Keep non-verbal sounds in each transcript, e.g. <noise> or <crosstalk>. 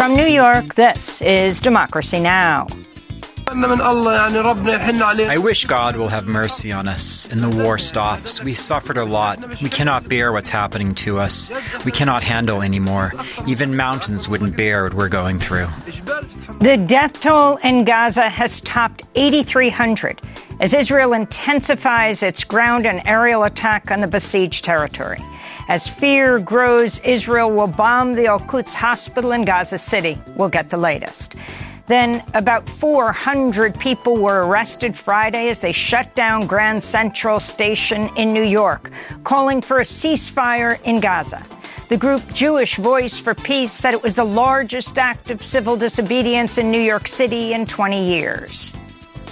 From New York, this is Democracy Now! I wish God will have mercy on us and the war stops. We suffered a lot. We cannot bear what's happening to us. We cannot handle anymore. Even mountains wouldn't bear what we're going through. The death toll in Gaza has topped 8,300 as Israel intensifies its ground and aerial attack on the besieged territory. As fear grows, Israel will bomb the Al Quds hospital in Gaza City. We'll get the latest. Then about 400 people were arrested Friday as they shut down Grand Central Station in New York, calling for a ceasefire in Gaza. The group Jewish Voice for Peace said it was the largest act of civil disobedience in New York City in 20 years.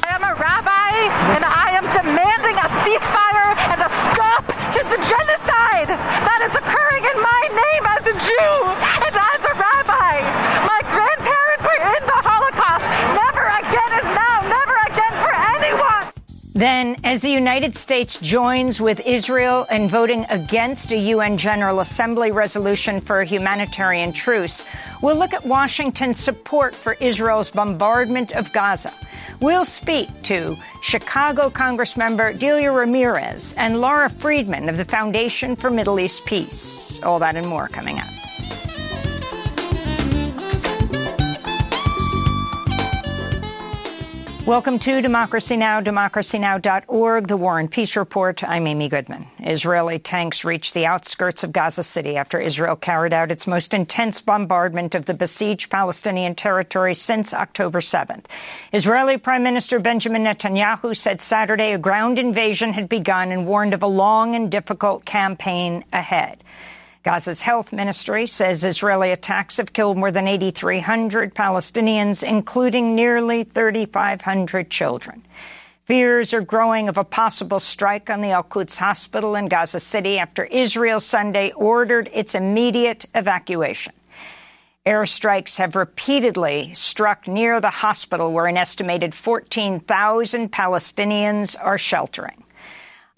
I am a rabbi, and I am demanding a ceasefire and a stop to the genocide that is occurring in my name as a Jew and as a rabbi. My grandparents were in Then, as the United States joins with Israel in voting against a UN General Assembly resolution for a humanitarian truce, we'll look at Washington's support for Israel's bombardment of Gaza. We'll speak to Chicago Congressmember Delia Ramirez and Lara Friedman of the Foundation for Middle East Peace. All that and more coming up. Welcome to Democracy Now!, democracynow.org, the War and Peace Report. I'm Amy Goodman. Israeli tanks reached the outskirts of Gaza City after Israel carried out its most intense bombardment of the besieged Palestinian territory since October 7th. Israeli Prime Minister Benjamin Netanyahu said Saturday a ground invasion had begun and warned of a long and difficult campaign ahead. Gaza's health ministry says Israeli attacks have killed more than 8,300 Palestinians, including nearly 3,500 children. Fears are growing of a possible strike on the Al Quds hospital in Gaza City after Israel Sunday ordered its immediate evacuation. Airstrikes have repeatedly struck near the hospital where an estimated 14,000 Palestinians are sheltering.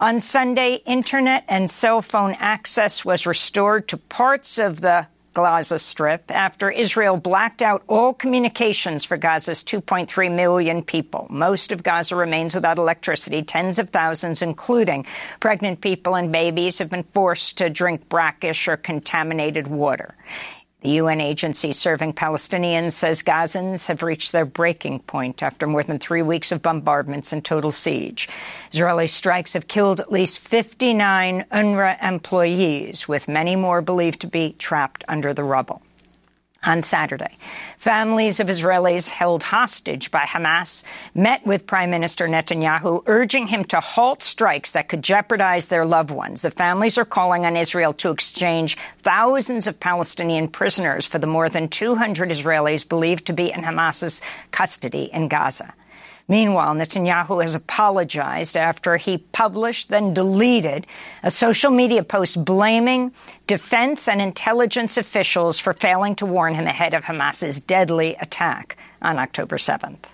On Sunday, internet and cell phone access was restored to parts of the Gaza Strip after Israel blacked out all communications for Gaza's 2.3 million people. Most of Gaza remains without electricity. Tens of thousands, including pregnant people and babies, have been forced to drink brackish or contaminated water. The UN agency serving Palestinians says Gazans have reached their breaking point after more than three weeks of bombardments and total siege. Israeli strikes have killed at least 59 UNRWA employees, with many more believed to be trapped under the rubble on Saturday. Families of Israelis held hostage by Hamas met with Prime Minister Netanyahu, urging him to halt strikes that could jeopardize their loved ones. The families are calling on Israel to exchange thousands of Palestinian prisoners for the more than 200 Israelis believed to be in Hamas's custody in Gaza. Meanwhile, Netanyahu has apologized after he published, then deleted, a social media post blaming defense and intelligence officials for failing to warn him ahead of Hamas's deadly attack on October 7th.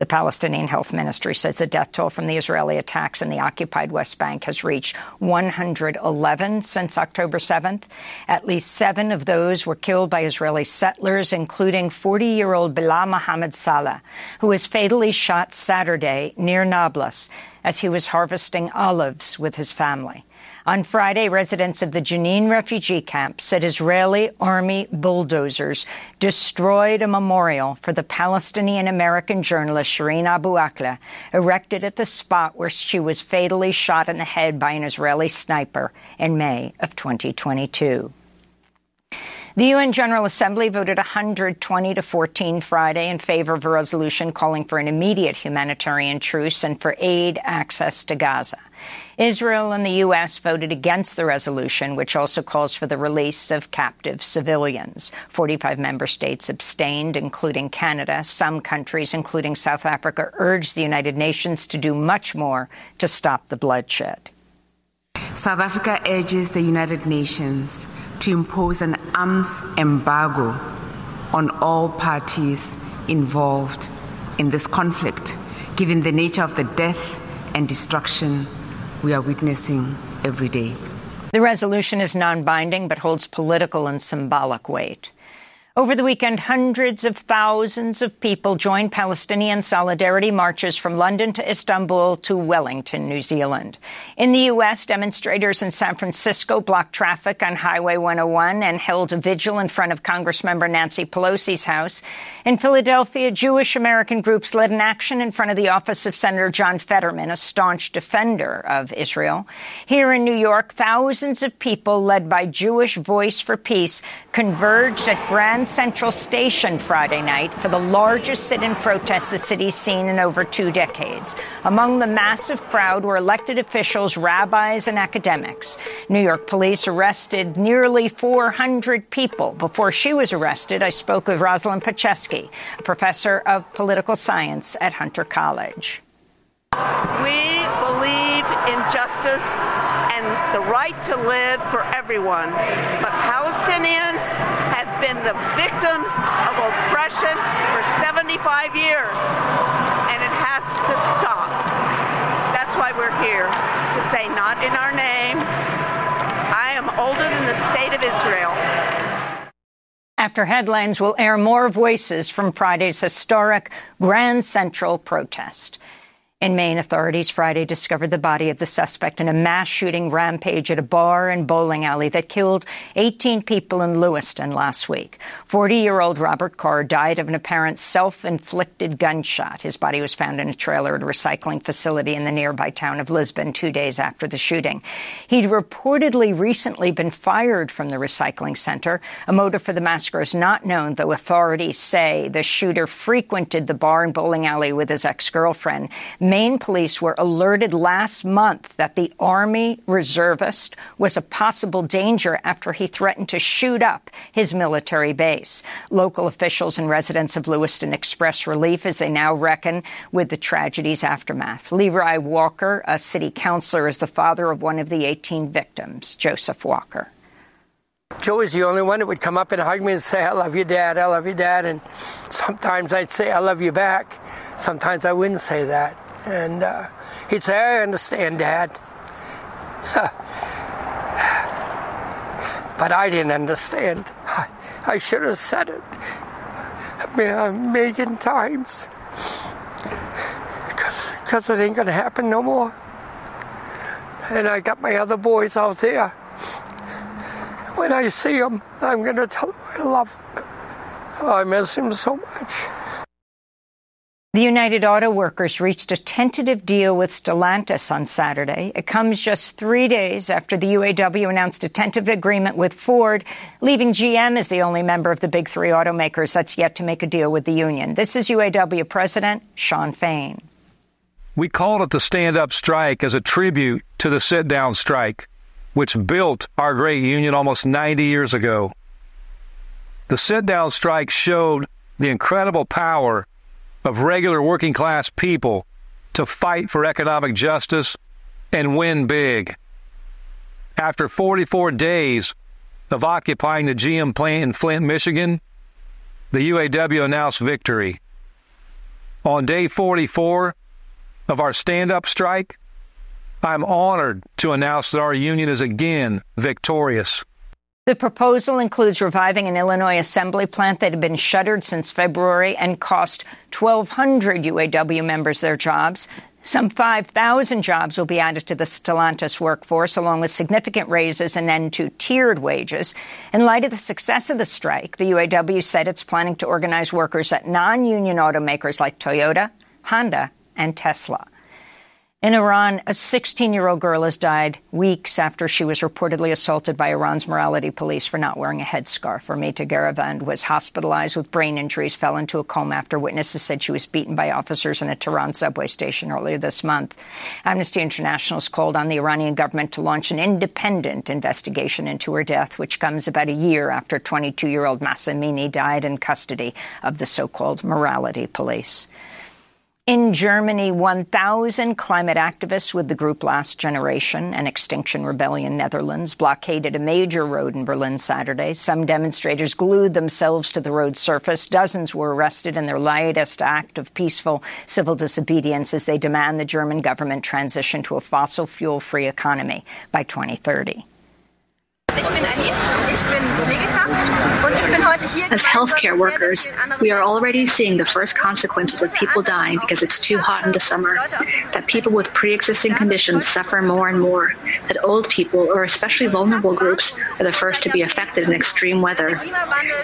The Palestinian Health Ministry says the death toll from the Israeli attacks in the occupied West Bank has reached 111 since October 7th. At least seven of those were killed by Israeli settlers, including 40-year-old Bilal Mohammed Salah, who was fatally shot Saturday near Nablus as he was harvesting olives with his family. On Friday, residents of the Jenin refugee camp said Israeli army bulldozers destroyed a memorial for the Palestinian American journalist Shireen Abu Akleh, erected at the spot where she was fatally shot in the head by an Israeli sniper in May of 2022. The UN General Assembly voted 120 to 14 Friday in favor of a resolution calling for an immediate humanitarian truce and for aid access to Gaza. Israel and the U.S. voted against the resolution, which also calls for the release of captive civilians. 45 member states abstained, including Canada. Some countries, including South Africa, urged the United Nations to do much more to stop the bloodshed. South Africa urges the United Nations to impose an arms embargo on all parties involved in this conflict, given the nature of the death and destruction we are witnessing every day. The resolution is non binding but holds political and symbolic weight. Over the weekend, hundreds of thousands of people joined Palestinian solidarity marches from London to Istanbul to Wellington, New Zealand. In the U.S., demonstrators in San Francisco blocked traffic on Highway 101 and held a vigil in front of Congressmember Nancy Pelosi's house. In Philadelphia, Jewish American groups led an action in front of the office of Senator John Fetterman, a staunch defender of Israel. Here in New York, thousands of people led by Jewish Voice for Peace converged at Grand Central Station Friday night for the largest sit-in protest the city's seen in over two decades. Among the massive crowd were elected officials, rabbis, and academics. New York police arrested nearly 400 people. Before she was arrested, I spoke with Rosalind Petchesky, a professor of political science at Hunter College. We believe in justice and the right to live for everyone. But Palestinians been the victims of oppression for 75 years, and it has to stop. That's why we're here to say, not in our name. I am older than the state of Israel. After headlines, we'll air more voices from Friday's historic Grand Central protest. In Maine, authorities Friday discovered the body of the suspect in a mass shooting rampage at a bar and bowling alley that killed 18 people in Lewiston last week. 40-year-old Robert Card died of an apparent self-inflicted gunshot. His body was found in a trailer at a recycling facility in the nearby town of Lisbon two days after the shooting. He'd reportedly recently been fired from the recycling center. A motive for the massacre is not known, though authorities say the shooter frequented the bar and bowling alley with his ex-girlfriend. Maine police were alerted last month that the Army reservist was a possible danger after he threatened to shoot up his military base. Local officials and residents of Lewiston express relief as they now reckon with the tragedy's aftermath. Leroy Walker, a city councilor, is the father of one of the 18 victims, Joseph Walker. Joe was the only one that would come up and hug me and say, I love you, Dad, I love you, Dad. And sometimes I'd say, I love you back. Sometimes I wouldn't say that. And uh, he'd say, I understand, Dad. but I didn't understand. I, I should have said it a million times. Because it ain't going to happen no more. And I got my other boys out there. When I see them, I'm going to tell them I love them. I miss him so much. The United Auto Workers reached a tentative deal with Stellantis on Saturday. It comes just three days after the UAW announced a tentative agreement with Ford, leaving GM as the only member of the big three automakers that's yet to make a deal with the union. This is UAW President Shawn Fain. We called it the stand up strike as a tribute to the sit down strike, which built our great union almost 90 years ago. The sit down strike showed the incredible power of regular working class people to fight for economic justice and win big. After 44 days of occupying the GM plant in Flint, Michigan, the UAW announced victory. On day 44 of our stand up strike, I'm honored to announce that our union is again victorious. The proposal includes reviving an Illinois assembly plant that had been shuttered since February and cost 1,200 UAW members their jobs. Some 5,000 jobs will be added to the Stellantis workforce, along with significant raises and end to tiered wages. In light of the success of the strike, the UAW said it's planning to organize workers at non-union automakers like Toyota, Honda, and Tesla. In Iran, a 16-year-old girl has died weeks after she was reportedly assaulted by Iran's morality police for not wearing a headscarf. Armita Geravand was hospitalized with brain injuries, fell into a coma after witnesses said she was beaten by officers in a Tehran subway station earlier this month. Amnesty International has called on the Iranian government to launch an independent investigation into her death, which comes about a year after 22-year-old Mahsa Amini died in custody of the so-called morality police. In Germany, 1,000 climate activists with the group Last Generation and Extinction Rebellion Netherlands blockaded a major road in Berlin Saturday. Some demonstrators glued themselves to the road surface. Dozens were arrested in their latest act of peaceful civil disobedience as they demand the German government transition to a fossil fuel free economy by 2030. As healthcare workers, we are already seeing the first consequences of people dying because it's too hot in the summer, that people with pre-existing conditions suffer more and more, that old people or especially vulnerable groups are the first to be affected in extreme weather.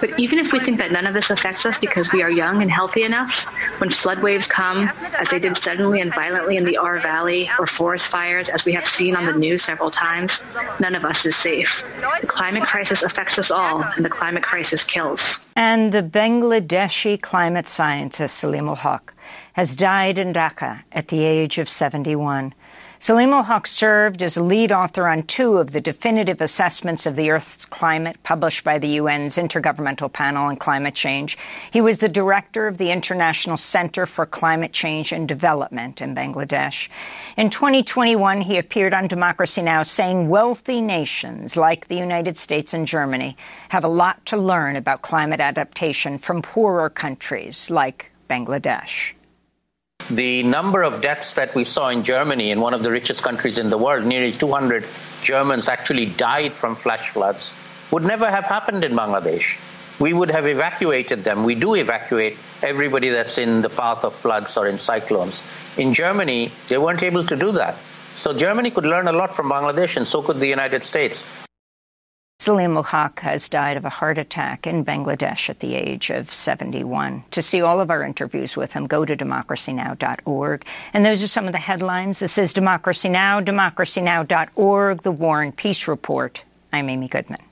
But even if we think that none of this affects us because we are young and healthy enough, when flood waves come, as they did suddenly and violently in the Ahr Valley, or forest fires, as we have seen on the news several times, none of us is safe. The climate crisis affects us all, and the climate crisis kills. And the Bangladeshi climate scientist Saleemul Huq has died in Dhaka at the age of 71. Saleemul Huq served as lead author on two of the definitive assessments of the Earth's climate published by the UN's Intergovernmental Panel on Climate Change. He was the director of the International Center for Climate Change and Development in Bangladesh. In 2021, he appeared on Democracy Now! saying wealthy nations like the United States and Germany have a lot to learn about climate adaptation from poorer countries like Bangladesh the number of deaths that we saw in Germany, in one of the richest countries in the world, nearly 200 Germans actually died from flash floods, would never have happened in Bangladesh. We would have evacuated them. We do evacuate everybody that's in the path of floods or in cyclones. In Germany, they weren't able to do that. So Germany could learn a lot from Bangladesh, and so could the United States. Salim Haq has died of a heart attack in Bangladesh at the age of 71. To see all of our interviews with him, go to democracynow.org. And those are some of the headlines. This is Democracy Now!, democracynow.org, The War and Peace Report. I'm Amy Goodman.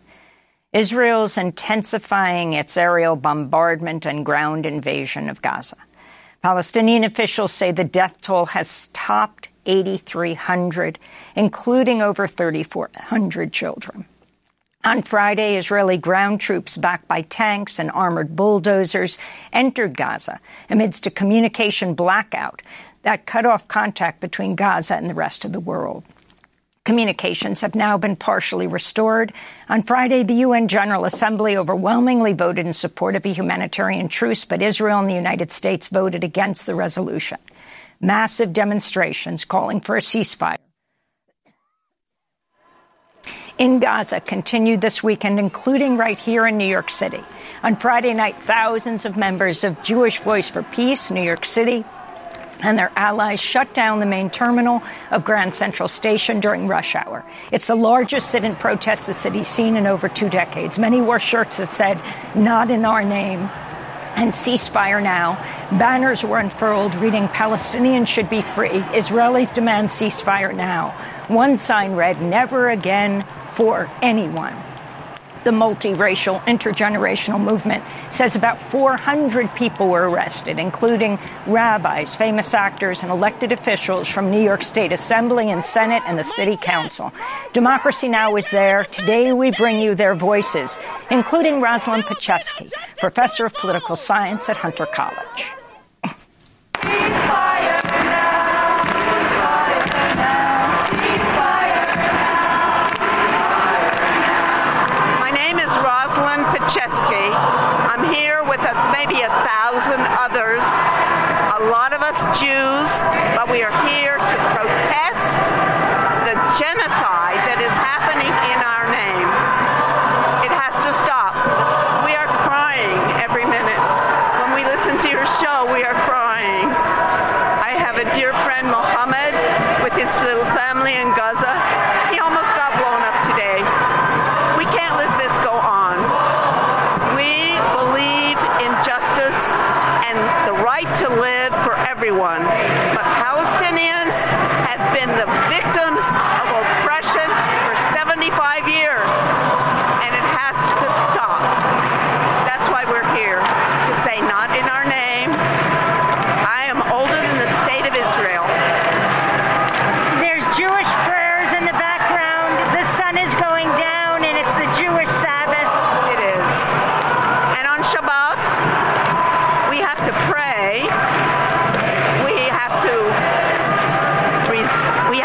Israel's intensifying its aerial bombardment and ground invasion of Gaza. Palestinian officials say the death toll has topped 8,300, including over 3,400 children. On Friday, Israeli ground troops backed by tanks and armored bulldozers entered Gaza amidst a communication blackout that cut off contact between Gaza and the rest of the world. Communications have now been partially restored. On Friday, the UN General Assembly overwhelmingly voted in support of a humanitarian truce, but Israel and the United States voted against the resolution. Massive demonstrations calling for a ceasefire in Gaza continued this weekend, including right here in New York City. On Friday night, thousands of members of Jewish Voice for Peace, New York City, and their allies shut down the main terminal of Grand Central Station during rush hour. It's the largest sit in protest the city's seen in over two decades. Many wore shirts that said, Not in our name and ceasefire now. Banners were unfurled reading Palestinians should be free. Israelis demand ceasefire now. One sign read, Never again for anyone. The multiracial intergenerational movement says about 400 people were arrested, including rabbis, famous actors, and elected officials from New York State Assembly and Senate and the City Council. Democracy Now! is there. Today we bring you their voices, including Rosalind Petchesky, professor of political science at Hunter College. Maybe a thousand others, a lot of us Jews, but we are here to protest the genocide that is happening in our name. It has to stop. We are crying every minute. When we listen to your show, we are crying. I have a dear friend, Mohammed, with his little family in Gaza.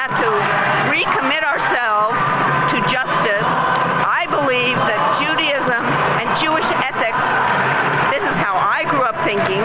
Have to recommit ourselves to justice. I believe that Judaism and Jewish ethics, this is how I grew up thinking,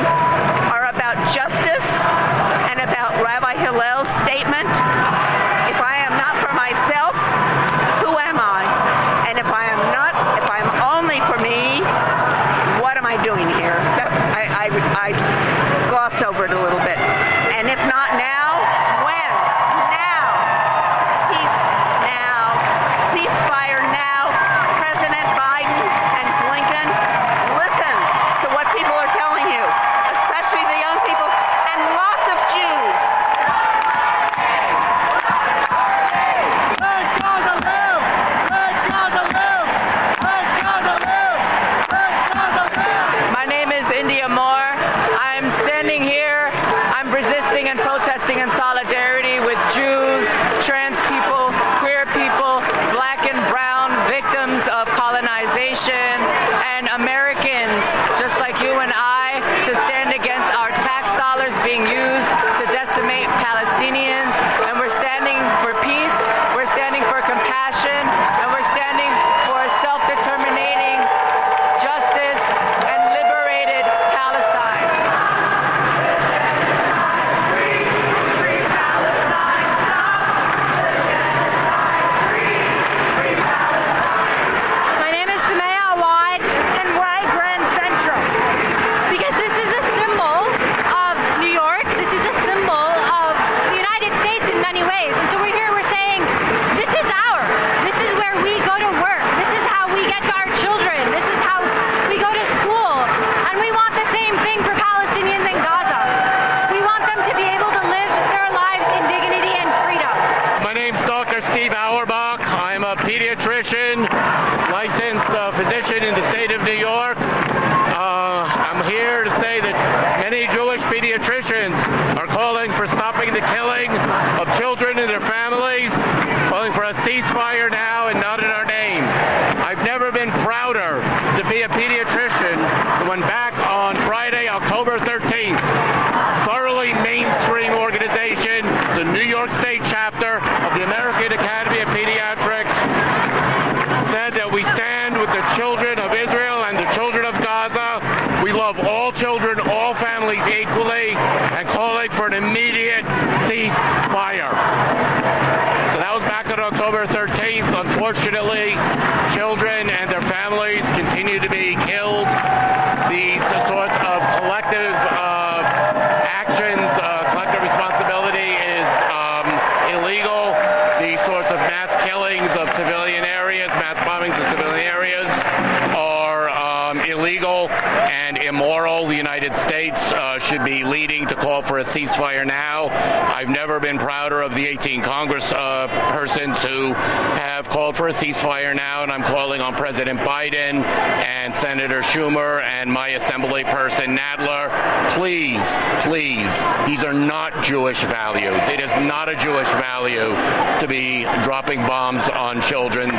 ceasefire now, and I'm calling on President Biden and Senator Schumer and my assembly person, Nadler. Please, please, these are not Jewish values. It is not a Jewish value to be dropping bombs on children,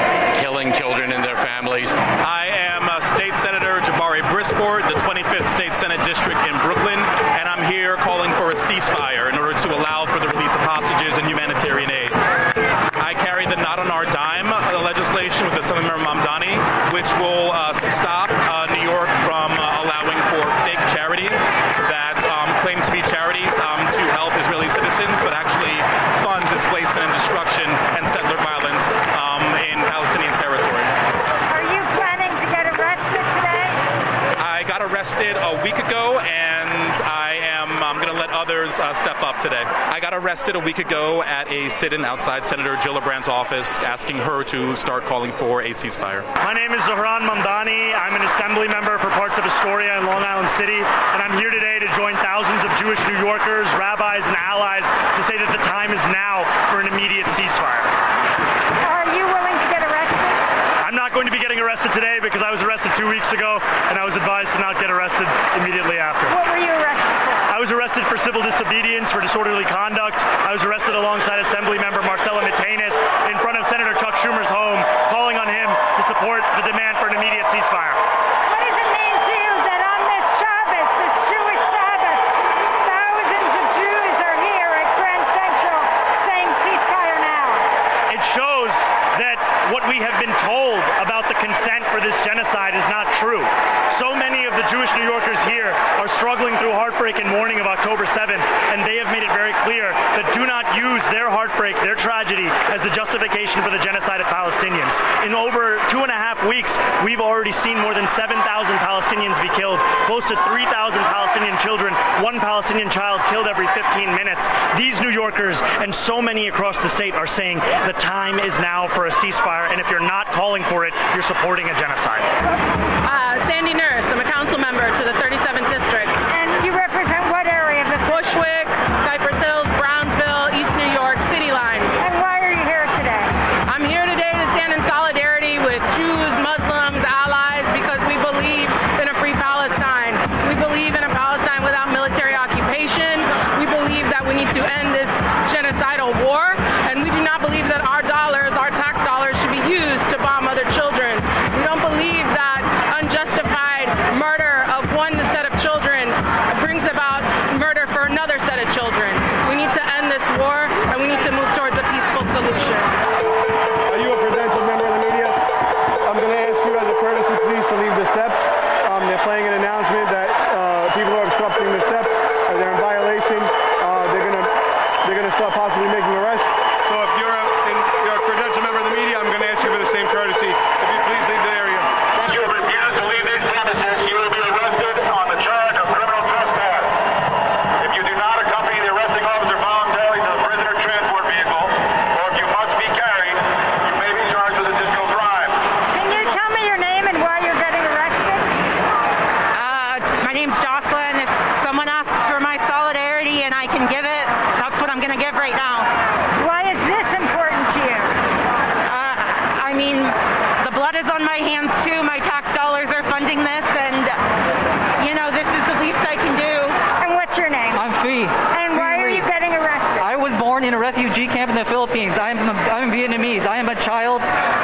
killing children and their families. I am a state arrested a week ago at a sit in outside Senator Gillibrand's office, asking her to start calling for a ceasefire. My name is Zohran Mamdani. I'm an assembly member for parts of Astoria and Long Island City, and I'm here today to join thousands of Jewish New Yorkers, rabbis, and allies to say that the time is now for an immediate ceasefire. Are you willing to get arrested? I'm not going to be getting arrested today because I was arrested two weeks ago, and I was advised to not get arrested immediately after. What were you arrested for? I was arrested for civil disobedience, for disorderly conduct. I was arrested alongside Assembly Member Marcela Mitaynes in front of Senator Chuck Schumer's home, calling on him to support the demand for an immediate ceasefire. It shows that what we have been told about consent for this genocide is not true. So many of the Jewish New Yorkers here are struggling through heartbreak and mourning of October 7th, and they have made it very clear that do not use their heartbreak, their tragedy, as a justification for the genocide of Palestinians. In over two and a half weeks, we've already seen more than 7,000 Palestinians be killed, close to 3,000 Palestinian children, one Palestinian child killed every 15 minutes. These New Yorkers and so many across the state are saying the time is now for a ceasefire, and if you're not calling for it, you're supposed supporting a genocide? Uh, Sandy Nurse. I'm a council member to the 30.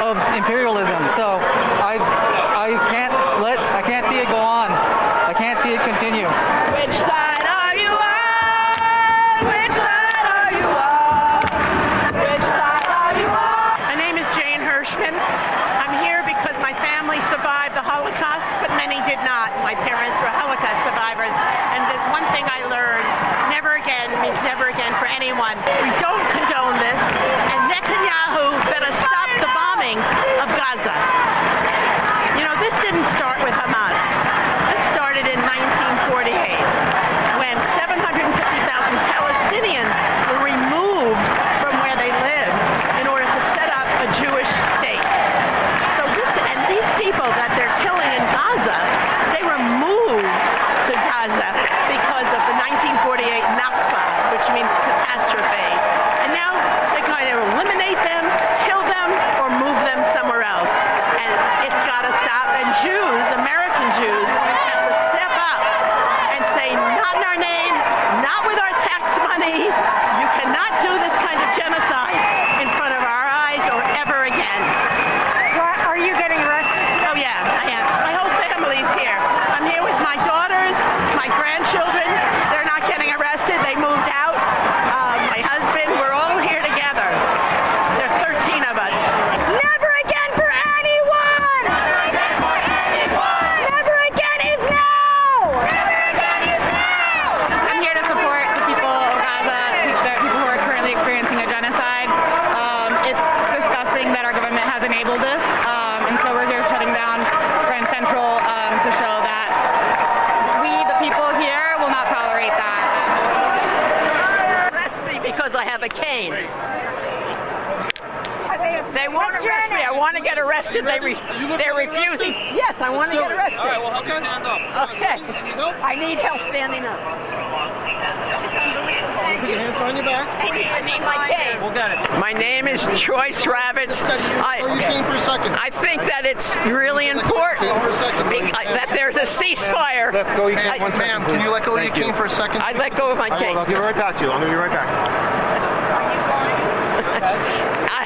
of imperialism. So I McCain. They won't arrest me. I want to get arrested. They re- they're refusing. Yes, I want to get arrested. All right, well, help okay. stand up. Okay. I need help standing up. It's unbelievable. Put your hands behind your back. I need, my cane. We'll get it. My name is Joyce Rabbits. I, I think that it's really important that there's a ceasefire. Let go your one second. Can you let go of your cane for a second? I let go of my cane. I'll be right back to you. I'll going to be right back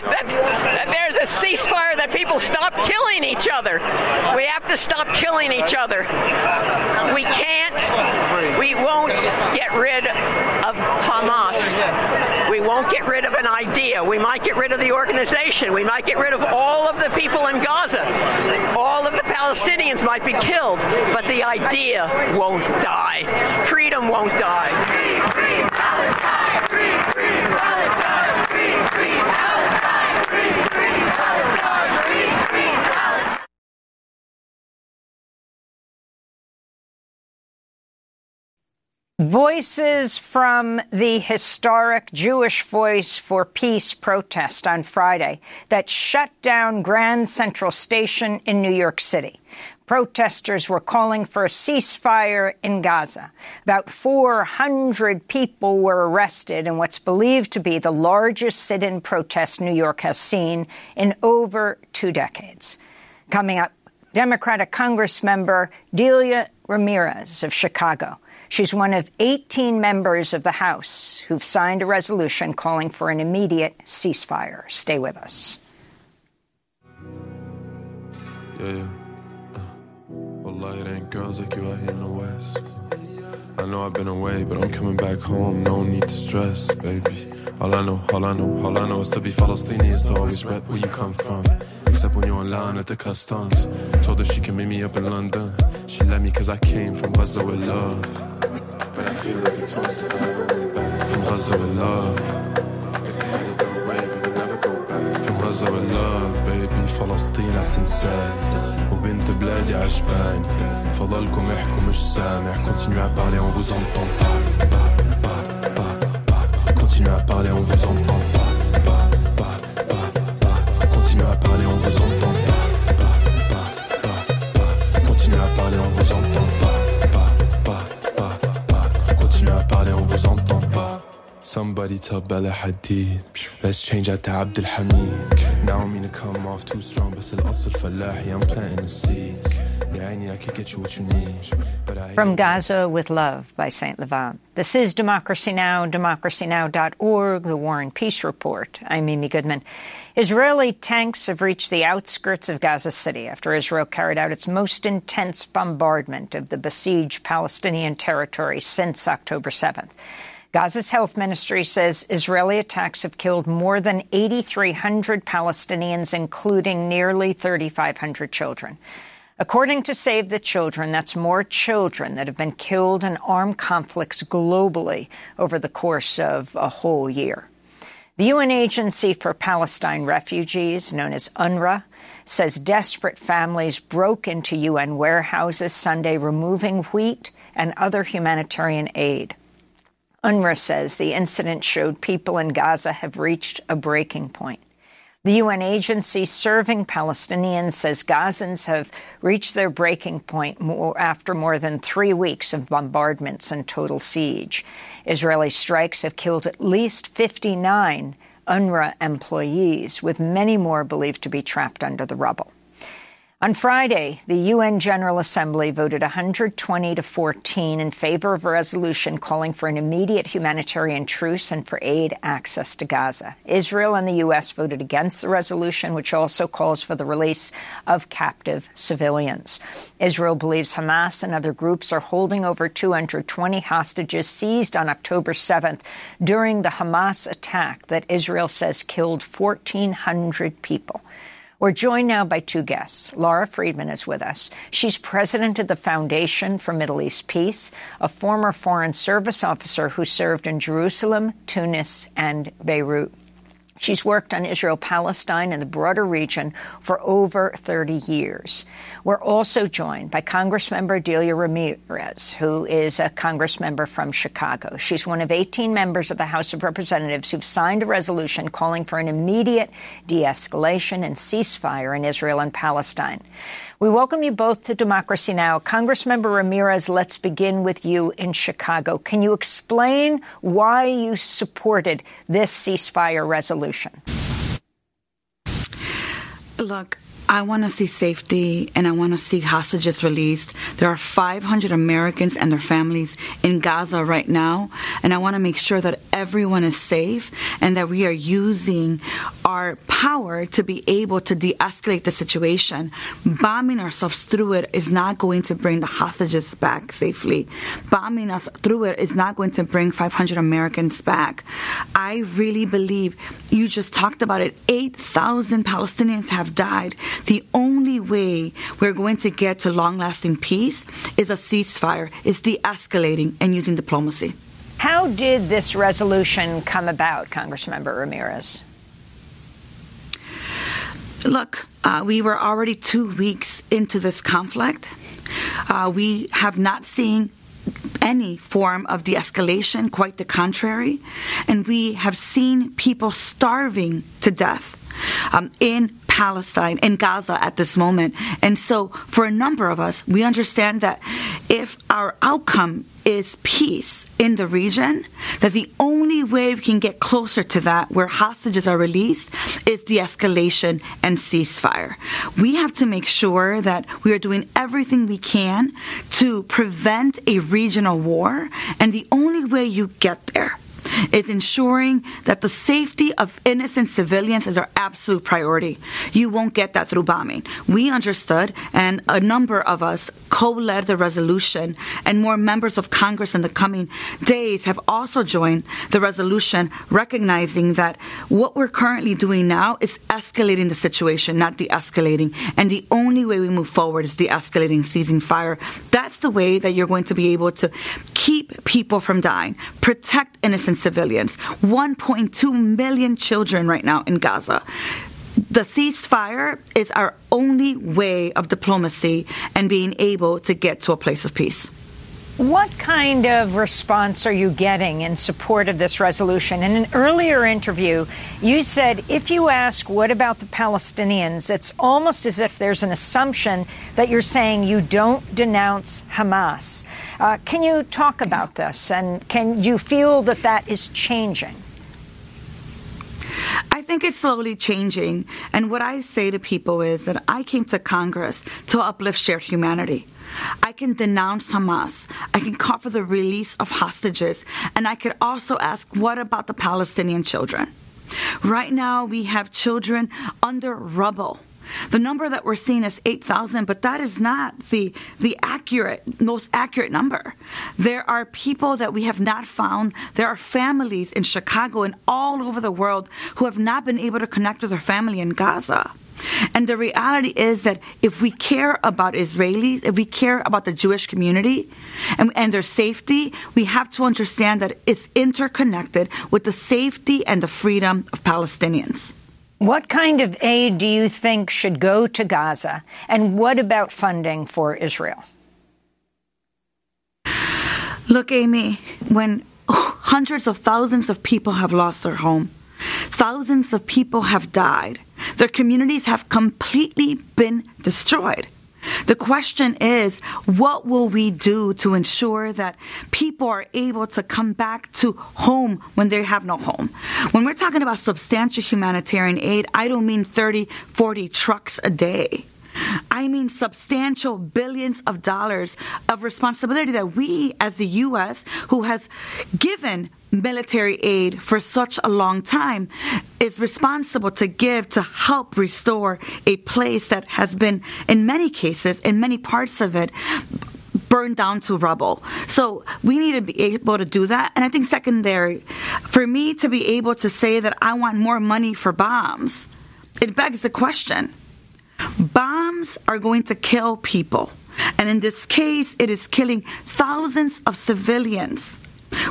that, that there's a ceasefire, that people stop killing each other. We have to stop killing each other. We can't, we won't get rid of Hamas. We won't get rid of an idea. We might get rid of the organization. We might get rid of all of the people in Gaza. All of the Palestinians might be killed, but the idea won't die. Freedom won't die. Free, free, Voices from the historic Jewish Voice for Peace protest on Friday that shut down Grand Central Station in New York City. Protesters were calling for a ceasefire in Gaza. About 400 people were arrested in what's believed to be the largest sit in protest New York has seen in over two decades. Coming up, Democratic Congressmember Delia Ramirez of Chicago. She's one of 18 members of the House who've signed a resolution calling for an immediate ceasefire. Stay with us. Yeah, yeah. Uh, well, ain't girls like you out here in the West. I know I've been away, but I'm coming back home. No need to stress, baby. All I know, all I know, all I know is to be Palestinian is to always rep where you come from. Except when you're at the customs. Told her she can meet me up in London. She let me cause I came from with love. From Gaza with love. If I had it that way, we would never go back. From Gaza with love, baby. فلسطين عسنسان وبنت بلادي عجباني فضلكم احكوا مش سامع Continuez à parler, on vous entend pas, pas, pas, pas, pas. Continuez à parler, on vous entend pas, pas, Somebody tell Bella Hadid Let's change out to Abdul Hamid Now I mean to come off too strong بس الأصل فلاحي I'm planting the seeds يا عيني I could get you what you need But I From Gaza with Love by St. Levant. This is Democracy Now!, democracynow.org, the War and Peace Report. I'm Amy Goodman. Israeli tanks have reached the outskirts of Gaza City after Israel carried out its most intense bombardment of the besieged Palestinian territory since October 7th. Gaza's health ministry says Israeli attacks have killed more than 8,300 Palestinians, including nearly 3,500 children. According to Save the Children, that's more children that have been killed in armed conflicts globally over the course of a whole year. The UN Agency for Palestine Refugees, known as UNRWA, says desperate families broke into UN warehouses Sunday, removing wheat and other humanitarian aid. UNRWA says the incident showed people in Gaza have reached a breaking point. The UN agency serving Palestinians says Gazans have reached their breaking point more after more than three weeks of bombardments and total siege. Israeli strikes have killed at least 59 UNRWA employees, with many more believed to be trapped under the rubble. On Friday, the UN General Assembly voted 120 to 14 in favor of a resolution calling for an immediate humanitarian truce and for aid access to Gaza. Israel and the U.S. voted against the resolution, which also calls for the release of captive civilians. Israel believes Hamas and other groups are holding over 220 hostages seized on October 7th during the Hamas attack that Israel says killed 1,400 people. We're joined now by two guests. Lara Friedman is with us. She's president of the Foundation for Middle East Peace, a former Foreign Service officer who served in Jerusalem, Tunis, and Beirut. She's worked on Israel Palestine and the broader region for over 30 years. We're also joined by Congressmember Delia Ramirez, who is a Congressmember from Chicago. She's one of 18 members of the House of Representatives who've signed a resolution calling for an immediate de escalation and ceasefire in Israel and Palestine. We welcome you both to Democracy Now! Congressmember Ramirez, let's begin with you in Chicago. Can you explain why you supported this ceasefire resolution? Look, I want to see safety and I want to see hostages released. There are 500 Americans and their families in Gaza right now, and I want to make sure that everyone is safe and that we are using our power to be able to de escalate the situation. Bombing ourselves through it is not going to bring the hostages back safely. Bombing us through it is not going to bring 500 Americans back. I really believe you just talked about it 8,000 Palestinians have died. The only way we're going to get to long lasting peace is a ceasefire, is de escalating and using diplomacy. How did this resolution come about, Congressmember Ramirez? Look, uh, we were already two weeks into this conflict. Uh, we have not seen any form of de escalation, quite the contrary. And we have seen people starving to death um, in Palestine, in Gaza at this moment. And so, for a number of us, we understand that if our outcome is peace in the region, that the only way we can get closer to that, where hostages are released, is de escalation and ceasefire. We have to make sure that we are doing everything we can to prevent a regional war, and the only way you get there is ensuring that the safety of innocent civilians is our absolute priority. You won't get that through bombing. We understood, and a number of us co led the resolution, and more members of Congress in the coming days have also joined the resolution, recognizing that what we're currently doing now is escalating the situation, not de escalating. And the only way we move forward is de escalating, ceasing fire. That's the way that you're going to be able to keep people from dying, protect innocent civilians. 1.2 million children right now in Gaza. The ceasefire is our only way of diplomacy and being able to get to a place of peace. What kind of response are you getting in support of this resolution? In an earlier interview, you said if you ask, what about the Palestinians, it's almost as if there's an assumption that you're saying you don't denounce Hamas. Uh, can you talk about this? And can you feel that that is changing? I think it's slowly changing. And what I say to people is that I came to Congress to uplift shared humanity. I can denounce Hamas. I can call for the release of hostages. And I could also ask, what about the Palestinian children? Right now, we have children under rubble. The number that we're seeing is 8,000, but that is not the, the accurate, most accurate number. There are people that we have not found. There are families in Chicago and all over the world who have not been able to connect with their family in Gaza. And the reality is that if we care about Israelis, if we care about the Jewish community and, and, their safety, we have to understand that it's interconnected with the safety and the freedom of Palestinians. What kind of aid do you think should go to Gaza? And what about funding for Israel? Look, Amy, when hundreds of thousands of people have lost their home, thousands of people have died, their communities have completely been destroyed. The question is, what will we do to ensure that people are able to come back to home when they have no home? When we're talking about substantial humanitarian aid, I don't mean 30, 40 trucks a day. I mean substantial billions of dollars of responsibility that we, as the U.S., who has given military aid for such a long time, is responsible to give to help restore a place that has been, in many cases, in many parts of it, burned down to rubble. So we need to be able to do that. And I think secondary, for me to be able to say that I want more money for bombs, it begs the question Bombs are going to kill people. And in this case, it is killing thousands of civilians.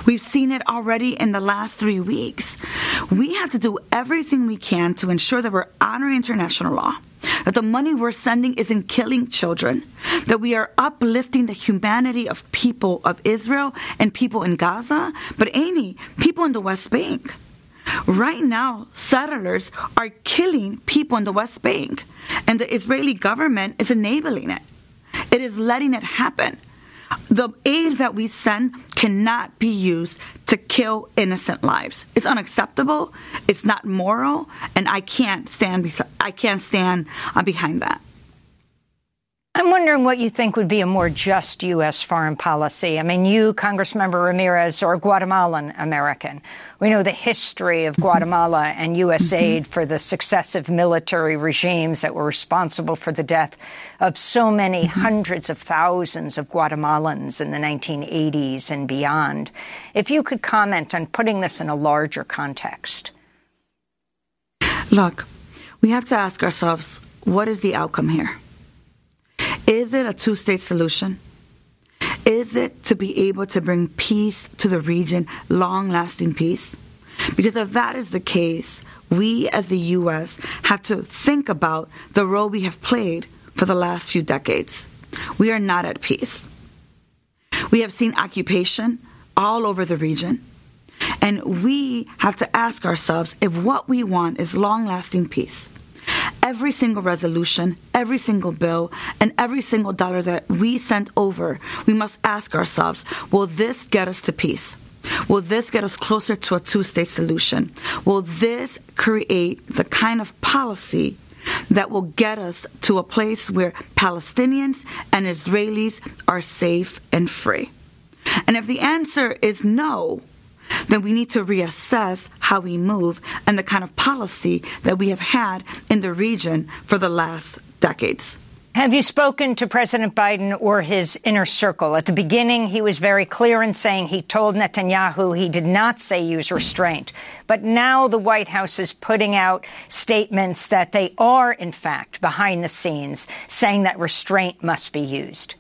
We've seen it already in the last three weeks. We have to do everything we can to ensure that we're honoring international law, that the money we're sending isn't killing children, that we are uplifting the humanity of people of Israel and people in Gaza, but Amy, people in the West Bank. Right now, settlers are killing people in the West Bank, and the Israeli government is enabling it. It is letting it happen. The aid that we send cannot be used to kill innocent lives. It's unacceptable. It's not moral, and I can't stand. Bes- I can't stand uh, behind that. I'm wondering what you think would be a more just U.S. foreign policy. I mean, you, Congressmember Ramirez, or Guatemalan American. We know the history of Guatemala and U.S. Aid for the successive military regimes that were responsible for the death of so many hundreds of thousands of Guatemalans in the 1980s and beyond. If you could comment on putting this in a larger context. Look, we have to ask ourselves what is the outcome here? Is it a two state solution? Is it to be able to bring peace to the region, long lasting peace? Because if that is the case, we as the U.S. have to think about the role we have played for the last few decades. We are not at peace. We have seen occupation all over the region. And we have to ask ourselves if what we want is long lasting peace every single resolution, every single bill, and every single dollar that we send over, we must ask ourselves will this get us to peace? Will this get us closer to a two state solution? Will this create the kind of policy that will get us to a place where Palestinians and Israelis are safe and free? And if the answer is no, then we need to reassess how we move and the kind of policy that we have had in the region for the last decades. Have you spoken to President Biden or his inner circle? At the beginning, he was very clear in saying he told Netanyahu he did not say use restraint. But now the White House is putting out statements that they are, in fact, behind the scenes, saying that restraint must be used.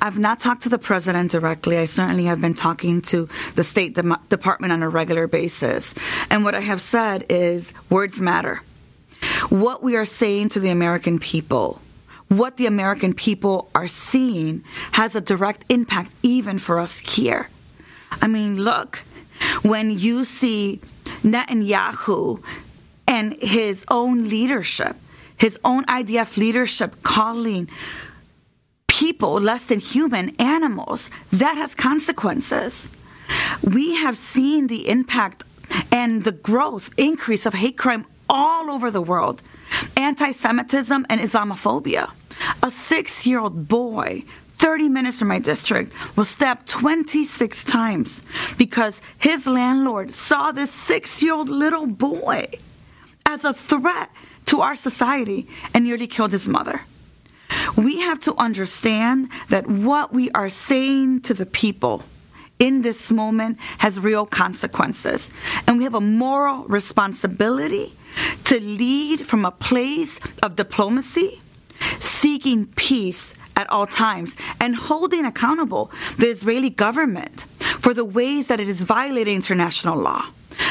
I've not talked to the president directly. I certainly have been talking to the State De- Department on a regular basis. And what I have said is words matter. What we are saying to the American people, what the American people are seeing, has a direct impact even for us here. I mean, look, when you see Netanyahu and his own leadership, his own IDF leadership calling people less than human animals. That has consequences. We have seen the impact and the growth, increase of hate crime all over the world anti Semitism and Islamophobia. A six year old boy 30 minutes from my district was stabbed 26 times because his landlord saw this six year old little boy as a threat to our society and nearly killed his mother. We have to understand that what we are saying to the people in this moment has real consequences. And we have a moral responsibility to lead from a place of diplomacy, seeking peace at all times, and holding accountable the Israeli government for the ways that it is violating international law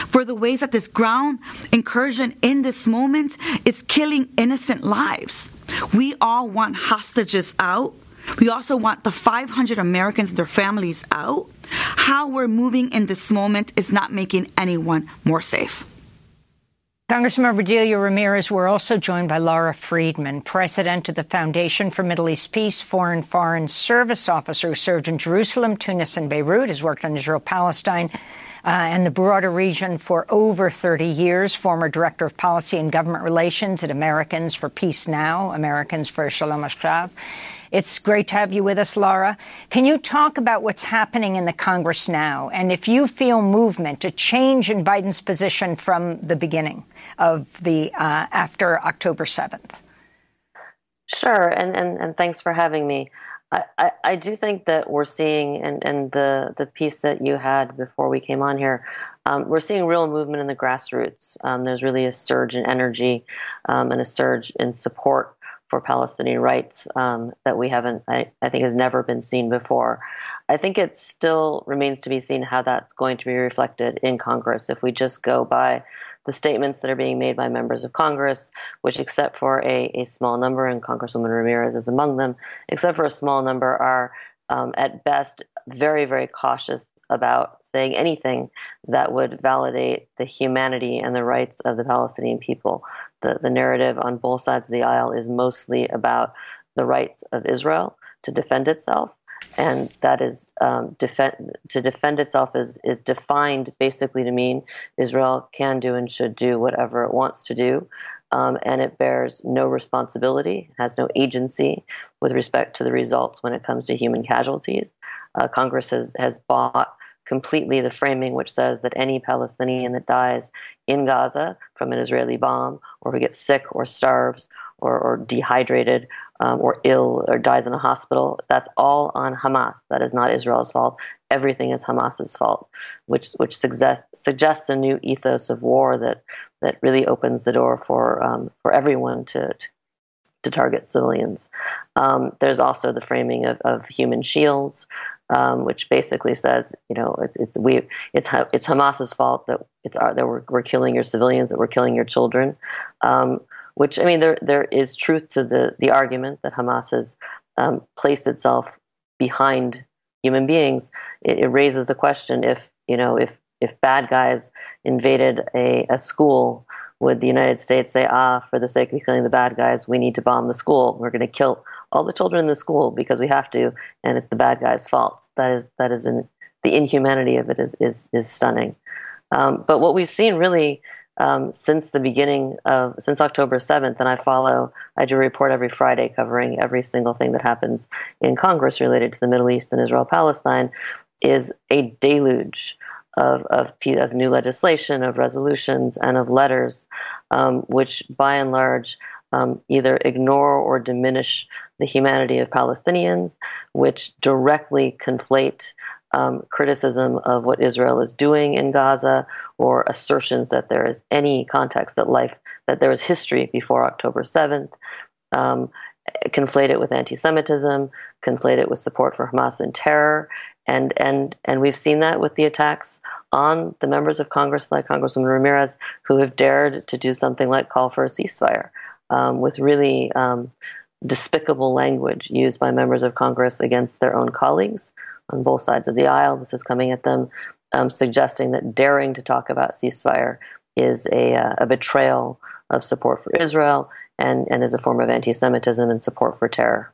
for the ways that this ground incursion in this moment is killing innocent lives. We all want hostages out. We also want the 500 Americans and their families out. How we're moving in this moment is not making anyone more safe. Congressmember Delia Ramirez, we're also joined by Lara Friedman, president of the Foundation for Middle East Peace, foreign foreign service officer who served in Jerusalem, Tunis, and Beirut, has worked on Israel Palestine uh, and the broader region for over 30 years, former director of policy and government relations at Americans for Peace Now, Americans for Shalom Achshav. It's great to have you with us, Lara. Can you talk about what's happening in the Congress now and if you feel movement, a change in Biden's position from the beginning of the uh, after October 7th? Sure, and, and, and thanks for having me. I, I, do think that we're seeing, and, and the, the piece that you had before we came on here, um, we're seeing real movement in the grassroots. Um, there's really a surge in energy um, and a surge in support for Palestinian rights um, that we haven't, I, I think, has never been seen before. I think it still remains to be seen how that's going to be reflected in Congress. If we just go by the statements that are being made by members of Congress, which, except for a, a small number, and Congresswoman Ramirez is among them, except for a small number, are um, at best very, very cautious about saying anything that would validate the humanity and the rights of the Palestinian people. The, the narrative on both sides of the aisle is mostly about the rights of Israel to defend itself and that is um, defend, to defend itself is, is defined basically to mean Israel can do and should do whatever it wants to do, um, and it bears no responsibility, has no agency with respect to the results when it comes to human casualties. Uh, Congress has, has bought completely the framing which says that any Palestinian that dies in Gaza from an Israeli bomb, or who gets sick or starves or, or dehydrated um, or ill or dies in a hospital, that's all on Hamas. That is not Israel's fault. Everything is Hamas's fault, which which suggest, suggests a new ethos of war that that really opens the door for um, for everyone to, to target civilians. Um, there's also the framing of, of human shields, um, which basically says, you know, it's it's we it's it's Hamas's fault that it's our, that we're, we're killing your civilians, that we're killing your children. Um, which I mean, there there is truth to the the argument that Hamas has um, placed itself behind human beings. It, it, raises the question if you know if if bad guys invaded a, a school, would the United States say, ah, for the sake of killing the bad guys, we need to bomb the school. We're going to kill all the children in the school because we have to, and it's the bad guys' fault. That is that is in, the inhumanity of it is is is stunning. Um, but what we've seen really um, since the beginning of since October 7th, and I follow. I do a report every Friday covering every single thing that happens in Congress related to the Middle East and Israel Palestine. Is a deluge of, of, of new legislation, of resolutions, and of letters, um, which by and large um, either ignore or diminish the humanity of Palestinians, which directly conflate um, criticism of what Israel is doing in Gaza or assertions that there is any context that life that there is history before October 7th. Um, conflate it with anti-Semitism, conflate it with support for Hamas and terror, and and and we've seen that with the attacks on the members of Congress, like Congresswoman Ramirez, who have dared to do something like call for a ceasefire, um, with really um, despicable language used by members of Congress against their own colleagues on both sides of the aisle. This is coming at them, um, suggesting that daring to talk about ceasefire is a, uh, a betrayal of support for Israel and, and is a form of anti Semitism and support for terror.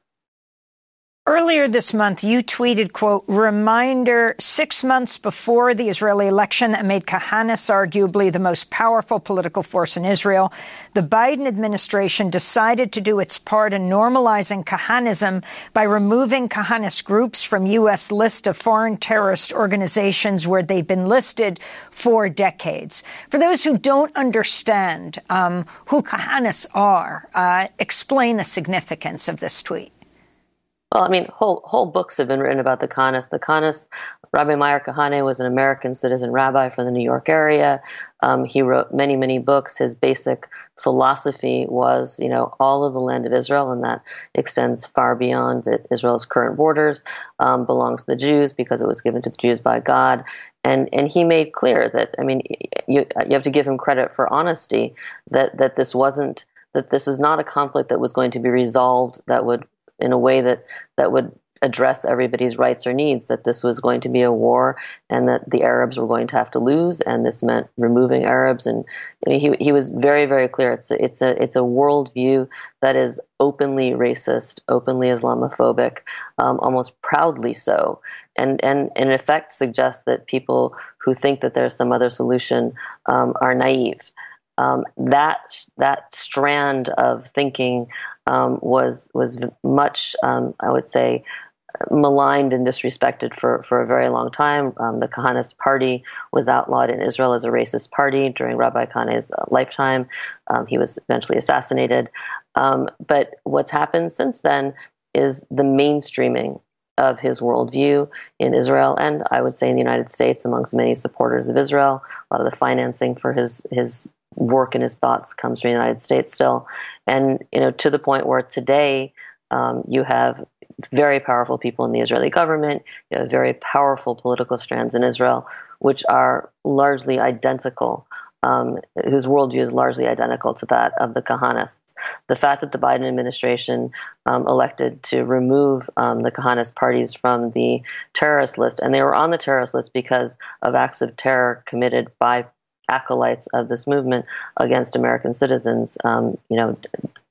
Earlier this month, you tweeted, quote, reminder six months before the Israeli election that made Kahanis arguably the most powerful political force in Israel. The Biden administration decided to do its part in normalizing Kahanism by removing Kahanist groups from U.S. list of foreign terrorist organizations where they've been listed for decades. For those who don't understand um, who Kahanis are, uh, explain the significance of this tweet. Well, I mean, whole whole books have been written about the Kahanis. The Kahanis, Rabbi Meir Kahane was an American citizen rabbi from the New York area. Um, he wrote many, many books. His basic philosophy was, you know, all of the land of Israel, and that extends far beyond Israel's current borders, um, belongs to the Jews because it was given to the Jews by God. And and he made clear that, I mean, you you have to give him credit for honesty that that this wasn't that this is not a conflict that was going to be resolved that would in a way that that would address everybody's rights or needs that this was going to be a war and that the Arabs were going to have to lose and this meant removing Arabs. And I mean, he he was very very clear. It's a, it's a it's a worldview that is openly racist openly Islamophobic um, almost proudly so. And and in effect suggests that people who think that there's some other solution um, are naive um, that that strand of thinking um, was was much, um, I would say, maligned and disrespected for, for a very long time. Um, the Kahanist party was outlawed in Israel as a racist party during Rabbi Kahane's uh, lifetime. Um, he was eventually assassinated. Um, but what's happened since then is the mainstreaming of his worldview in Israel and I would say in the United States amongst many supporters of Israel. A lot of the financing for his his work and his thoughts comes from the United States still, and you know to the point where today um, you have very powerful people in the Israeli government, you have very powerful political strands in Israel, which are largely identical. Um, whose worldview is largely identical to that of the Kahanists. The fact that the Biden administration um, elected to remove um, the Kahanist parties from the terrorist list, and they were on the terrorist list because of acts of terror committed by acolytes of this movement against American citizens. Um, you know,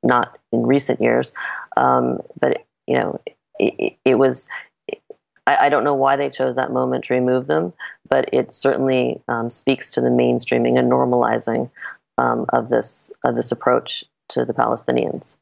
not in recent years, um, but you know, it, it was. I, I, don't know why they chose that moment to remove them, but it certainly um, speaks to the mainstreaming and normalizing um, of this of this approach to the Palestinians.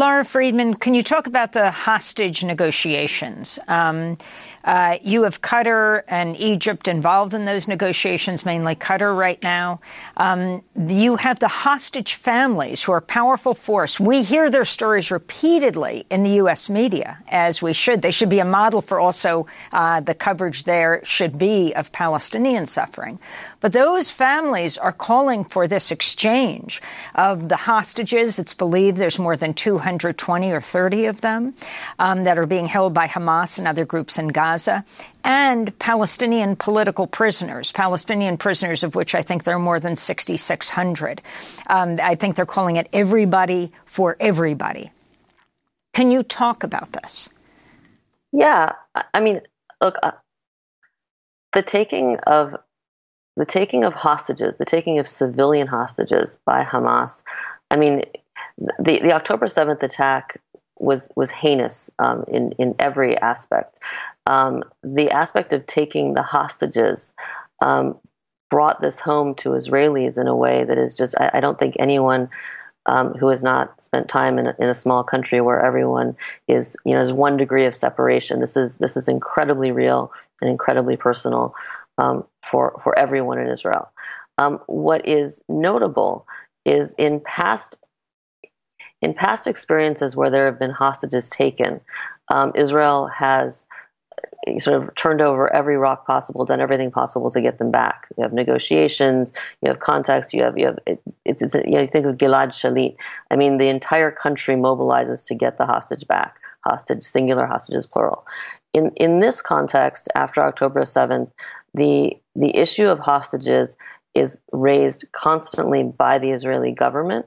Lara Friedman, can you talk about the hostage negotiations? Um, uh, you have Qatar and Egypt involved in those negotiations, mainly Qatar right now. Um, you have the hostage families who are a powerful force. We hear their stories repeatedly in the U.S. media, as we should. They should be a model for also uh, the coverage there should be of Palestinian suffering. But those families are calling for this exchange of the hostages. It's believed there's more than 220 or 30 of them um, that are being held by Hamas and other groups in Gaza, and Palestinian political prisoners, Palestinian prisoners of which I think there are more than 6,600. Um, I think they're calling it everybody for everybody. Can you talk about this? Yeah, I mean, look, uh, the taking of the taking of hostages, the taking of civilian hostages by Hamas. I mean, the, the October 7th attack was was heinous um, in in every aspect. Um, the aspect of taking the hostages um, brought this home to Israelis in a way that is just I, I don't think anyone um, who has not spent time in a, in a small country where everyone is you know has one degree of separation. This is this is incredibly real and incredibly personal um, for for everyone in Israel. Um, what is notable is in past in past experiences where there have been hostages taken, um, Israel has uh, sort of turned over every rock possible, done everything possible to get them back. You have negotiations, you have contacts, you have you have it, it's, it's, you, know, you think of Gilad Shalit. I mean, the entire country mobilizes to get the hostage back. Hostage, singular hostages, plural. In in this context, after October seventh, the the issue of hostages is raised constantly by the Israeli government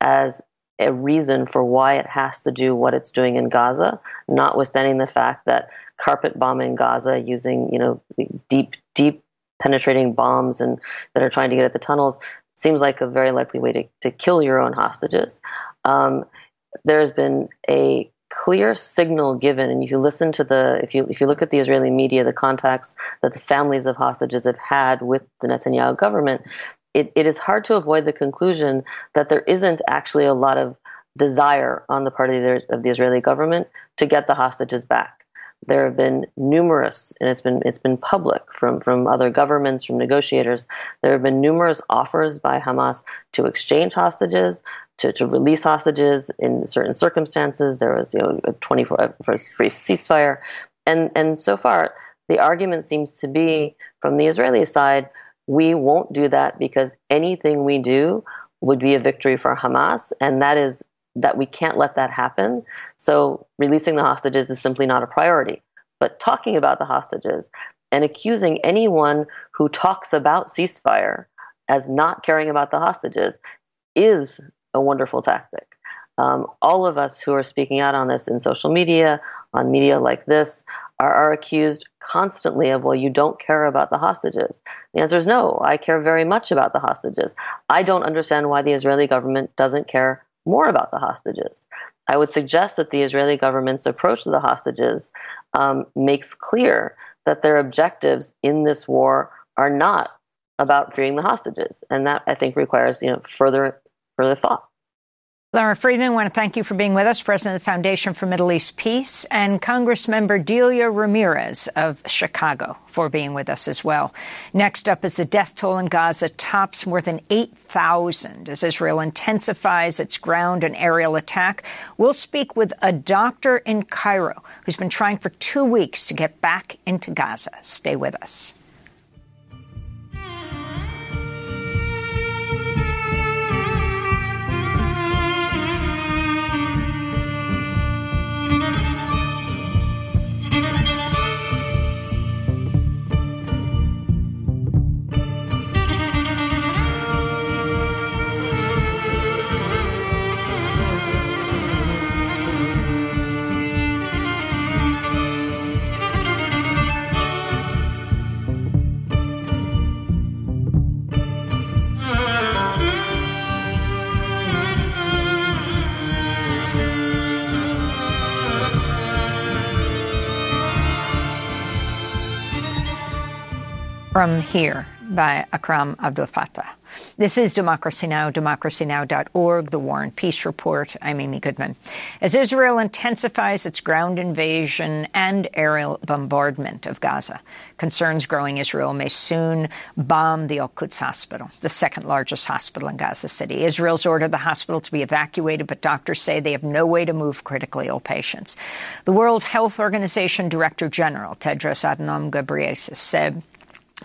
as a reason for why it has to do what it's doing in Gaza, notwithstanding the fact that carpet bombing Gaza using, you know, deep, deep penetrating bombs and that are trying to get at the tunnels seems like a very likely way to, to kill your own hostages. Um, there's been a clear signal given, and if you listen to the, if you if you look at the Israeli media, the contacts that the families of hostages have had with the Netanyahu government, it, it is hard to avoid the conclusion that there isn't actually a lot of desire on the part of the, of the Israeli government to get the hostages back. There have been numerous, and it's been it's been public from from other governments, from negotiators. There have been numerous offers by Hamas to exchange hostages, to, to release hostages in certain circumstances. There was you know a 24 hour brief ceasefire, and and so far the argument seems to be from the Israeli side we won't do that because anything we do would be a victory for Hamas, and that is that we can't let that happen. So releasing the hostages is simply not a priority. But talking about the hostages and accusing anyone who talks about ceasefire as not caring about the hostages is a wonderful tactic. Um, all of us who are speaking out on this in social media, on media like this, are, are, accused constantly of, well, you don't care about the hostages. The answer is no, I care very much about the hostages. I don't understand why the Israeli government doesn't care more about the hostages. I would suggest that the Israeli government's approach to the hostages um, makes clear that their objectives in this war are not about freeing the hostages, and that I think requires you know further further thought. Lara Friedman, I want to thank you for being with us, President of the Foundation for Middle East Peace, and Congressmember Delia Ramirez of Chicago for being with us as well. Next up is the death toll in Gaza tops more than 8,000 as Israel intensifies its ground and aerial attack. We'll speak with a doctor in Cairo who's been trying for two weeks to get back into Gaza. Stay with us. From here by Akram Abdul Fattah. This is Democracy Now!, democracynow.org, the War and Peace Report. I'm Amy Goodman. As Israel intensifies its ground invasion and aerial bombardment of Gaza, concerns growing Israel may soon bomb the Al Quds Hospital, the second largest hospital in Gaza City. Israel's ordered the hospital to be evacuated, but doctors say they have no way to move critically ill patients. The World Health Organization Director General, Tedros Adhanom Ghebreyesus, said,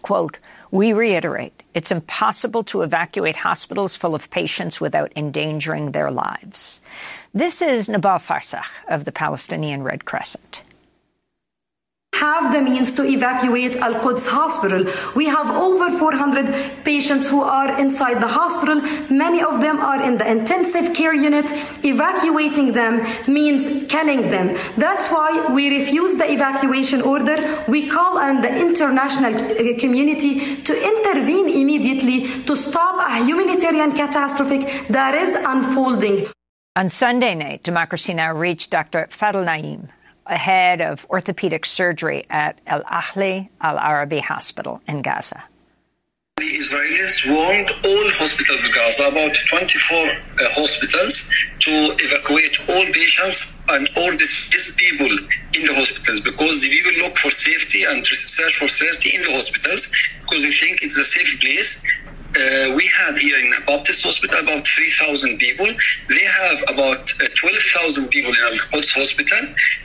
quote, we reiterate, it's impossible to evacuate hospitals full of patients without endangering their lives. This is Nebal Farsakh of the Palestinian Red Crescent have the means to evacuate Al Quds Hospital. We have over 400 patients who are inside the hospital. Many of them are in the intensive care unit. Evacuating them means killing them. That's why we refuse the evacuation order. We call on the international uh, community to intervene immediately to stop a humanitarian catastrophe that is unfolding. On Sunday night, Democracy Now! reached Dr. Fadel Naim, head of orthopedic surgery at Al Ahli Al Arabi Hospital in Gaza. The Israelis warned all hospitals in Gaza, about 24 uh, hospitals, to evacuate all patients and all these, these people in the hospitals because the people look for safety and search for safety in the hospitals because they think it's a safe place uh, we had here in Baptist Hospital about 3,000 people. They have about uh, 12,000 people in Al Quds Hospital,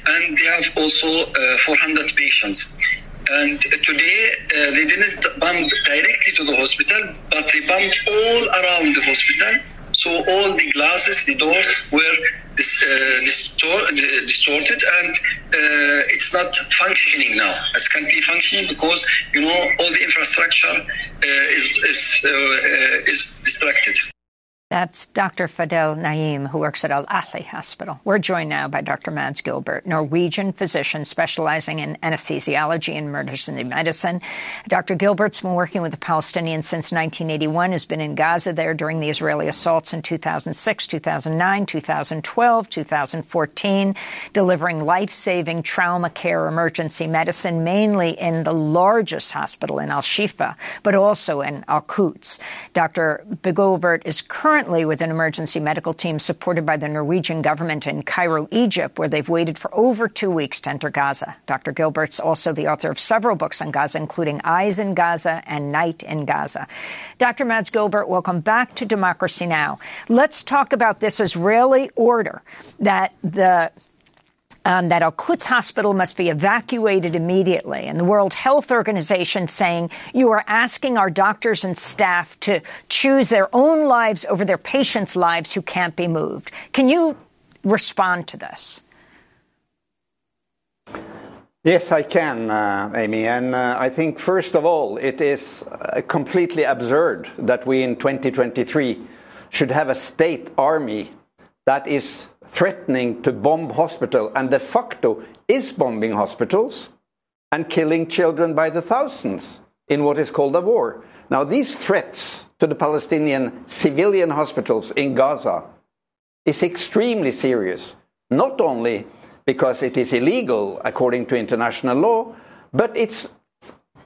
and they have also uh, 400 patients. And today uh, they didn't bomb directly to the hospital, but they bombed all around the hospital. So all the glasses, the doors were dis- uh, distor- distorted, and uh, it's not functioning now. It can't be functioning because you know all the infrastructure uh, is is, uh, uh, is distracted. That's Dr. Fadel Naim, who works at Al Ahli Hospital. We're joined now by Dr. Mads Gilbert, Norwegian physician specializing in anesthesiology and emergency medicine. Dr. Gilbert's been working with the Palestinians since 1981, has been in Gaza there during the Israeli assaults in 2006, 2009, 2012, 2014, delivering life-saving trauma care emergency medicine, mainly in the largest hospital in Al Shifa, but also in Al Quds. Dr. Gilbert is currently currently with an emergency medical team supported by the Norwegian government in Cairo, Egypt, where they've waited for over two weeks to enter Gaza. Dr. Gilbert's also the author of several books on Gaza, including Eyes in Gaza and Night in Gaza. Dr. Mads Gilbert, welcome back to Democracy Now! Let's talk about this Israeli order that the um, that Al Quds Hospital must be evacuated immediately. And the World Health Organization saying you are asking our doctors and staff to choose their own lives over their patients' lives who can't be moved. Can you respond to this? Yes, I can, uh, Amy. And uh, I think, first of all, it is uh, completely absurd that we in 2023 should have a state army that is threatening to bomb hospital and de facto is bombing hospitals and killing children by the thousands in what is called a war. Now, these threats to the Palestinian civilian hospitals in Gaza is extremely serious, not only because it is illegal according to international law, but it's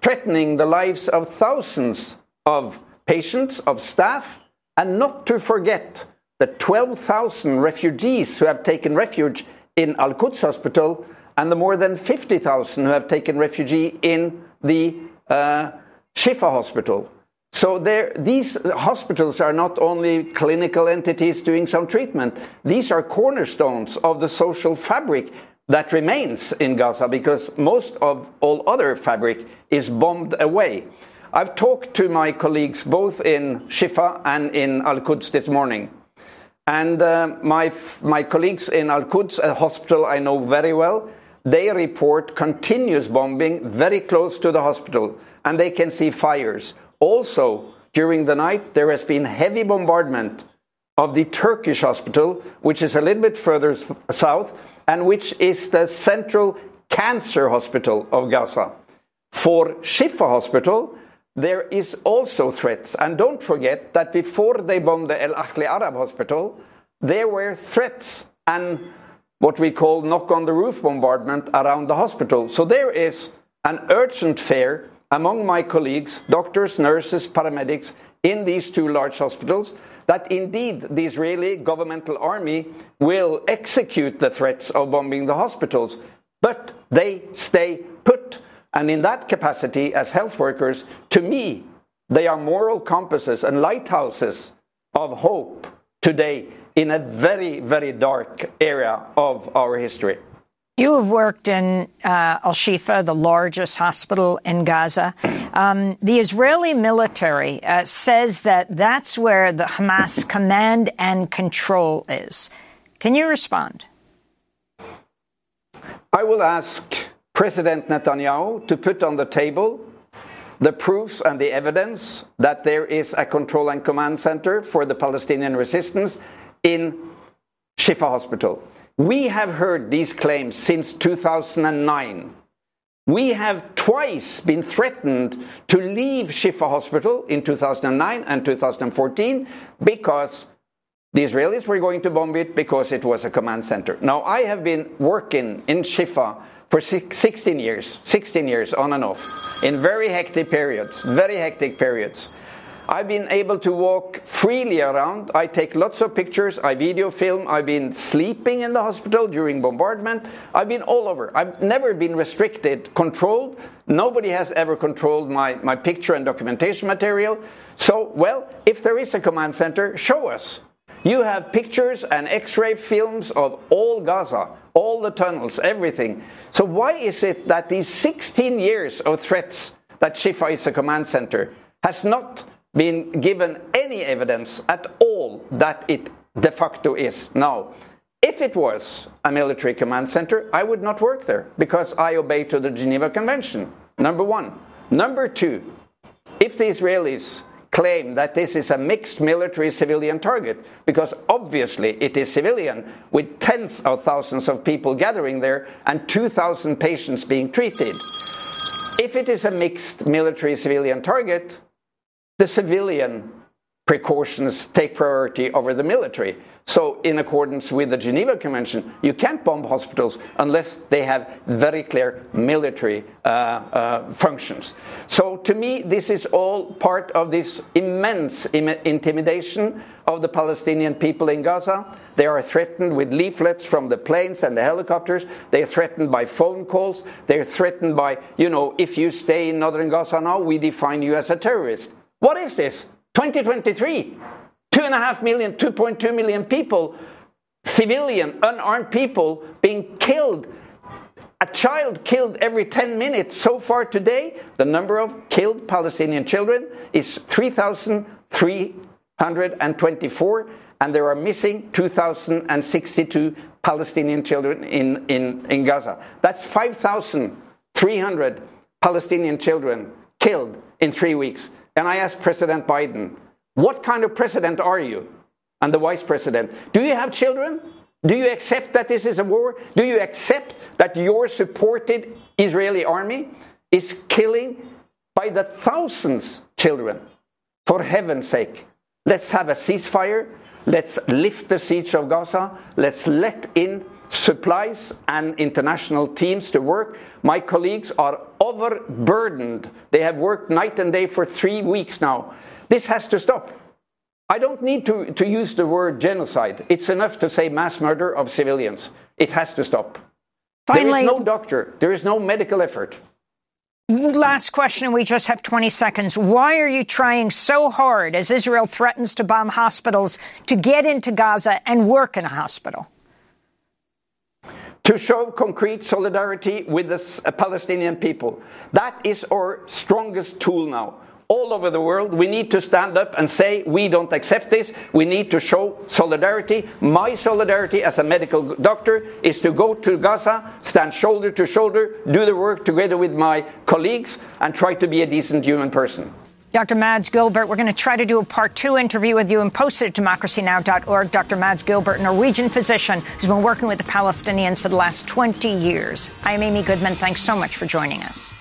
threatening the lives of thousands of patients, of staff, and not to forget the 12,000 refugees who have taken refuge in Al Quds Hospital and the more than 50,000 who have taken refuge in the uh, Shifa Hospital. So these hospitals are not only clinical entities doing some treatment, these are cornerstones of the social fabric that remains in Gaza because most of all other fabric is bombed away. I've talked to my colleagues both in Shifa and in Al Quds this morning. And uh, my, my colleagues in Al Quds, a hospital I know very well, they report continuous bombing very close to the hospital, and they can see fires. Also, during the night, there has been heavy bombardment of the Turkish hospital, which is a little bit further south, and which is the central cancer hospital of Gaza. For Shifa Hospital, there is also threats. And don't forget that before they bombed the El Ahli Arab hospital, there were threats and what we call knock on the roof bombardment around the hospital. So there is an urgent fear among my colleagues, doctors, nurses, paramedics, in these two large hospitals, that indeed the Israeli governmental army will execute the threats of bombing the hospitals, but they stay put. And in that capacity, as health workers, to me, they are moral compasses and lighthouses of hope today in a very, very dark area of our history. You have worked in uh, Al Shifa, the largest hospital in Gaza. <clears throat> Um, the Israeli military uh, says that that's where the Hamas <clears throat> command and control is. Can you respond? I will ask President Netanyahu to put on the table the proofs and the evidence that there is a control and command center for the Palestinian resistance in Shifa Hospital. We have heard these claims since 2009. We have twice been threatened to leave Shifa Hospital in 2009 and 2014 because the Israelis were going to bomb it because it was a command center. Now, I have been working in Shifa for 16 years, 16 years on and off, in very hectic periods, very hectic periods. I've been able to walk freely around. I take lots of pictures. I video film. I've been sleeping in the hospital during bombardment. I've been all over. I've never been restricted, controlled. Nobody has ever controlled my, my picture and documentation material. So, well, if there is a command center, show us. You have pictures and x ray films of all Gaza, all the tunnels, everything. So, why is it that these 16 years of threats that Shifa is a command center has not been given any evidence at all that it de facto is. Now, if it was a military command center, I would not work there because I obey to the Geneva Convention. Number one. Number two, if the Israelis claim that this is a mixed military civilian target, because obviously it is civilian, with tens of thousands of people gathering there and 2,000 patients being treated. If it is a mixed military civilian target, the civilian precautions take priority over the military. So, in accordance with the Geneva Convention, you can't bomb hospitals unless they have very clear military uh, uh, functions. So, to me, this is all part of this immense Im- intimidation of the Palestinian people in Gaza. They are threatened with leaflets from the planes and the helicopters. They are threatened by phone calls. They're threatened by, you know, if you stay in northern Gaza now, we define you as a terrorist. What is this? 2023. Two and a half million, 2.2 million people, civilian, unarmed people being killed. A child killed every 10 minutes. So far today, the number of killed Palestinian children is 3,324, and there are missing 2,062 Palestinian children in, in, in Gaza. That's 5,300 Palestinian children killed in three weeks. And I asked President Biden, What kind of president are you? And the vice president, Do you have children? Do you accept that this is a war? Do you accept that your supported Israeli army is killing by the thousands children? For heaven's sake, let's have a ceasefire. Let's lift the siege of Gaza. Let's let in supplies and international teams to work. My colleagues are overburdened. They have worked night and day for three weeks now. This has to stop. I don't need to, to use the word genocide. It's enough to say mass murder of civilians. It has to stop. Finally, there is no doctor, there is no medical effort. Last question, we just have 20 seconds. Why are you trying so hard as Israel threatens to bomb hospitals to get into Gaza and work in a hospital? To show concrete solidarity with the uh, Palestinian people. That is our strongest tool now. All over the world, we need to stand up and say, we don't accept this. We need to show solidarity. My solidarity as a medical doctor is to go to Gaza, stand shoulder to shoulder, do the work together with my colleagues, and try to be a decent human person. Dr. Mads Gilbert, we're going to try to do a part two interview with you and post it at democracynow.org. Dr. Mads Gilbert, Norwegian physician who's been working with the Palestinians for the last 20 years. I'm Amy Goodman. Thanks so much for joining us.